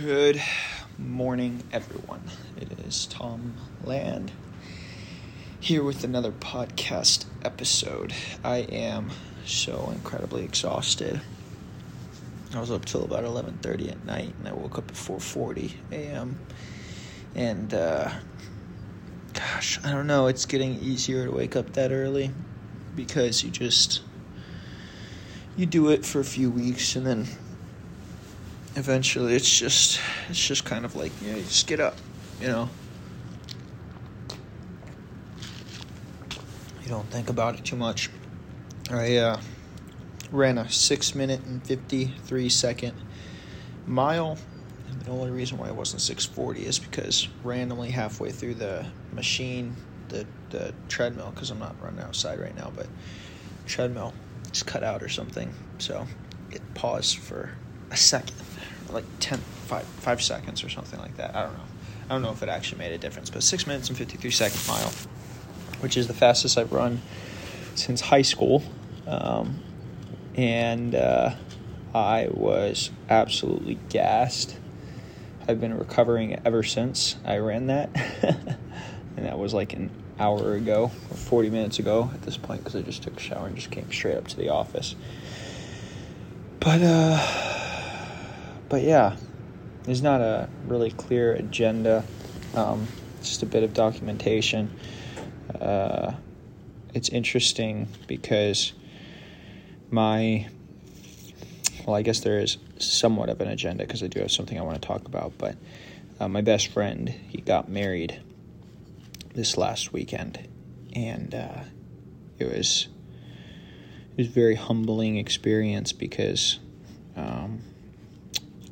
Good morning, everyone. It is Tom Land here with another podcast episode. I am so incredibly exhausted. I was up till about 11:30 at night, and I woke up at 4:40 a.m. And uh, gosh, I don't know. It's getting easier to wake up that early because you just you do it for a few weeks, and then eventually it's just it's just kind of like yeah you just get up you know? You don't think about it too much. I uh, ran a six minute and 53 second mile and the only reason why it wasn't 640 is because randomly halfway through the machine the, the treadmill because i'm not running outside right now but treadmill just cut out or something so it paused for a second like 10, five, five seconds or something like that. I don't know. I don't know if it actually made a difference, but six minutes and 53 second mile, which is the fastest I've run since high school. Um, and uh, I was absolutely gassed. I've been recovering ever since I ran that. and that was like an hour ago or 40 minutes ago at this point because I just took a shower and just came straight up to the office. But, uh, but yeah, there's not a really clear agenda. Um, just a bit of documentation. Uh, it's interesting because my well, I guess there is somewhat of an agenda because I do have something I want to talk about. But uh, my best friend, he got married this last weekend, and uh, it was it was a very humbling experience because um,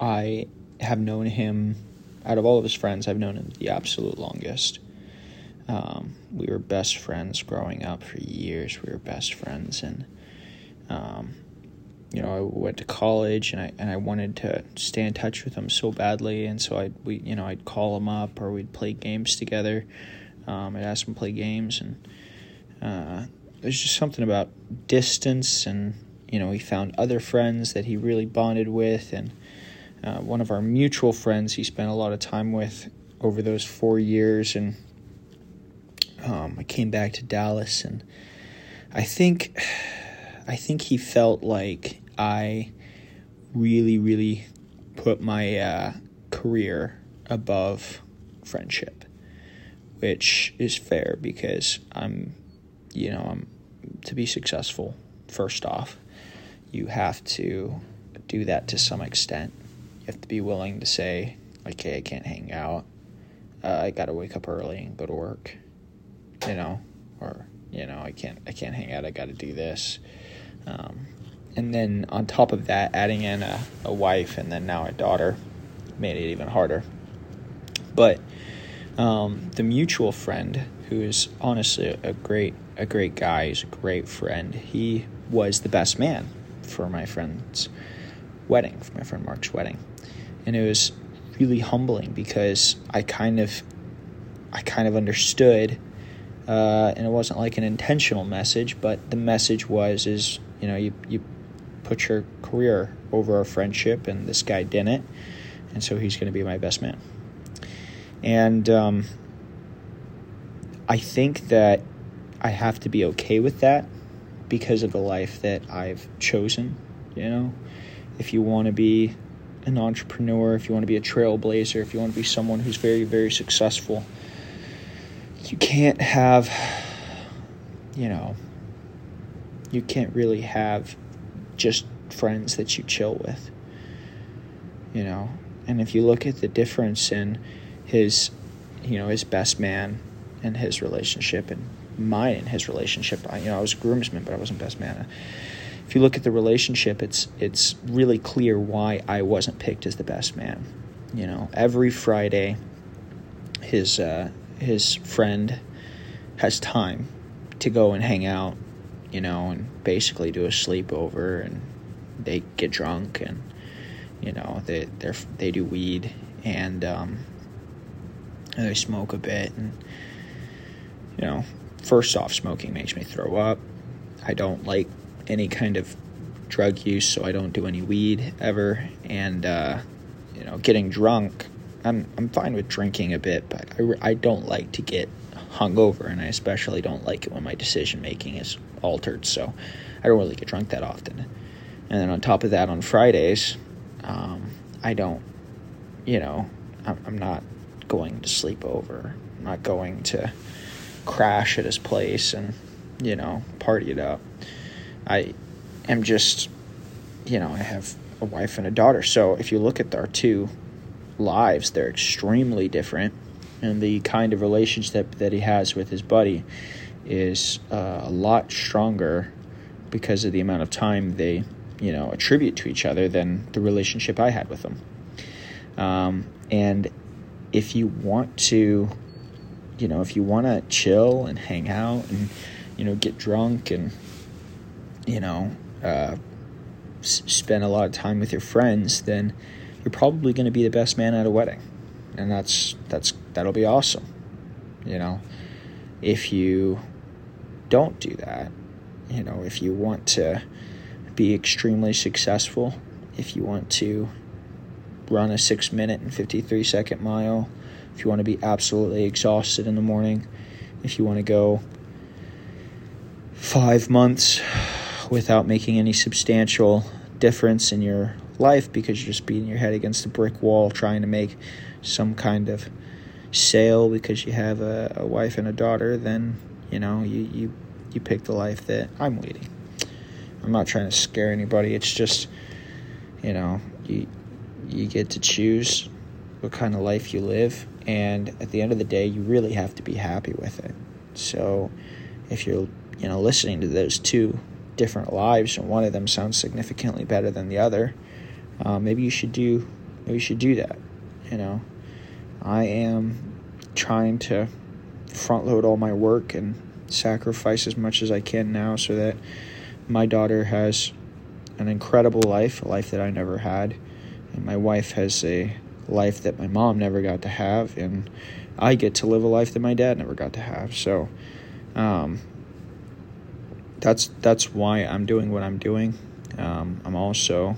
I have known him out of all of his friends. I've known him the absolute longest. Um, we were best friends growing up for years. We were best friends, and um, you know, I went to college, and I and I wanted to stay in touch with him so badly, and so I we you know I'd call him up or we'd play games together. Um, I'd ask him to play games, and uh, there's just something about distance, and you know, he found other friends that he really bonded with, and uh, one of our mutual friends he spent a lot of time with over those four years and um, I came back to Dallas and I think I think he felt like I really really put my uh, career above friendship which is fair because I'm you know I'm to be successful first off you have to do that to some extent have to be willing to say, okay, I can't hang out. Uh, I got to wake up early and go to work. You know, or you know, I can't I can't hang out. I got to do this. Um, and then on top of that, adding in a, a wife and then now a daughter made it even harder. But um, the mutual friend, who is honestly a great a great guy, he's a great friend. He was the best man for my friend's wedding, for my friend Mark's wedding. And it was really humbling because I kind of I kind of understood uh, and it wasn't like an intentional message but the message was is you know you you put your career over our friendship and this guy didn't and so he's going to be my best man. And um, I think that I have to be okay with that because of the life that I've chosen you know if you want to be an entrepreneur, if you want to be a trailblazer, if you want to be someone who's very, very successful, you can't have, you know, you can't really have just friends that you chill with, you know. And if you look at the difference in his, you know, his best man and his relationship and mine and his relationship, I, you know, I was a groomsman, but I wasn't best man if you look at the relationship, it's it's really clear why I wasn't picked as the best man. You know, every Friday, his uh, his friend has time to go and hang out, you know, and basically do a sleepover, and they get drunk, and you know they they they do weed, and um, they smoke a bit, and you know, first off, smoking makes me throw up. I don't like any kind of drug use, so I don't do any weed ever. And uh, you know, getting drunk. I'm I'm fine with drinking a bit, but I, I don't like to get hungover, and I especially don't like it when my decision making is altered. So I don't really get drunk that often. And then on top of that, on Fridays, um, I don't, you know, I'm, I'm not going to sleep over. I'm not going to crash at his place and, you know, party it up. I am just, you know, I have a wife and a daughter. So if you look at our two lives, they're extremely different. And the kind of relationship that he has with his buddy is uh, a lot stronger because of the amount of time they, you know, attribute to each other than the relationship I had with them. Um, and if you want to, you know, if you want to chill and hang out and, you know, get drunk and, you know, uh, s- spend a lot of time with your friends, then you're probably going to be the best man at a wedding, and that's that's that'll be awesome. You know, if you don't do that, you know, if you want to be extremely successful, if you want to run a six minute and 53 second mile, if you want to be absolutely exhausted in the morning, if you want to go five months without making any substantial difference in your life because you're just beating your head against a brick wall trying to make some kind of sale because you have a, a wife and a daughter, then you know you, you you pick the life that I'm leading. I'm not trying to scare anybody. It's just you know you you get to choose what kind of life you live, and at the end of the day, you really have to be happy with it. So if you're you know listening to those two different lives and one of them sounds significantly better than the other, uh, maybe you should do maybe you should do that. You know, I am trying to front load all my work and sacrifice as much as I can now so that my daughter has an incredible life, a life that I never had, and my wife has a life that my mom never got to have, and I get to live a life that my dad never got to have. So, um, that's that's why I'm doing what I'm doing. Um, I'm also,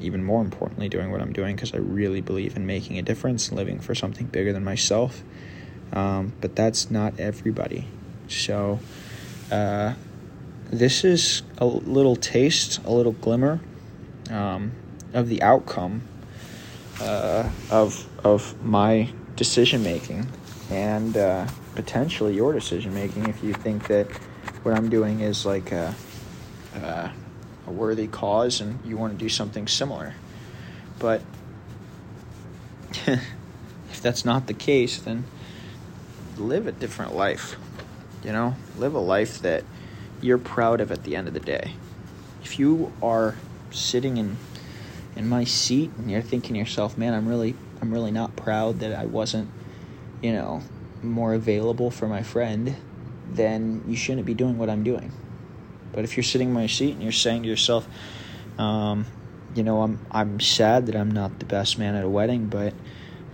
even more importantly, doing what I'm doing because I really believe in making a difference, living for something bigger than myself. Um, but that's not everybody. So, uh, this is a little taste, a little glimmer um, of the outcome uh, of of my decision making and uh, potentially your decision making if you think that what I'm doing is like a, a, a worthy cause and you want to do something similar. But if that's not the case, then live a different life. You know, live a life that you're proud of at the end of the day. If you are sitting in in my seat and you're thinking to yourself, "Man, I'm really I'm really not proud that I wasn't, you know, more available for my friend," then you shouldn't be doing what I'm doing. But if you're sitting in my seat and you're saying to yourself, um, you know, I'm I'm sad that I'm not the best man at a wedding, but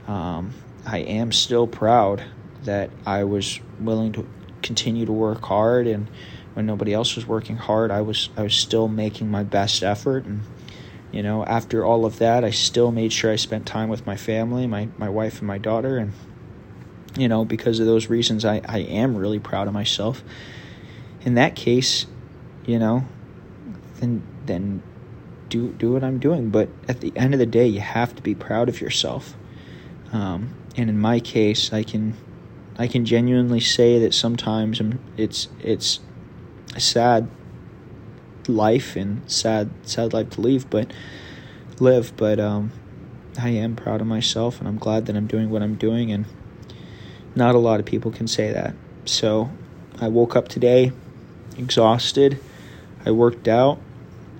um, I am still proud that I was willing to continue to work hard, and when nobody else was working hard, I was I was still making my best effort, and you know, after all of that, I still made sure I spent time with my family, my my wife and my daughter, and you know, because of those reasons, I, I am really proud of myself. In that case, you know, then then do do what I'm doing. But at the end of the day, you have to be proud of yourself. Um, and in my case, I can I can genuinely say that sometimes it's it's a sad life and sad sad life to leave, but live. But um, I am proud of myself, and I'm glad that I'm doing what I'm doing and not a lot of people can say that. So I woke up today exhausted. I worked out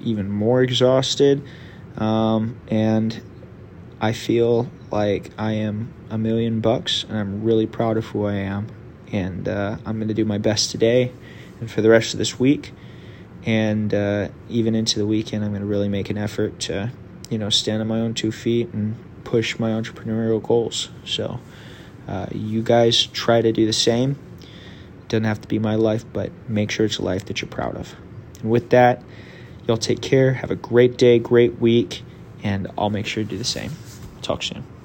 even more exhausted. Um, and I feel like I am a million bucks and I'm really proud of who I am. And uh, I'm going to do my best today and for the rest of this week. And uh, even into the weekend, I'm going to really make an effort to, you know, stand on my own two feet and push my entrepreneurial goals. So, uh, you guys try to do the same. It doesn't have to be my life, but make sure it's a life that you're proud of. And with that, y'all take care. Have a great day, great week, and I'll make sure to do the same. Talk soon.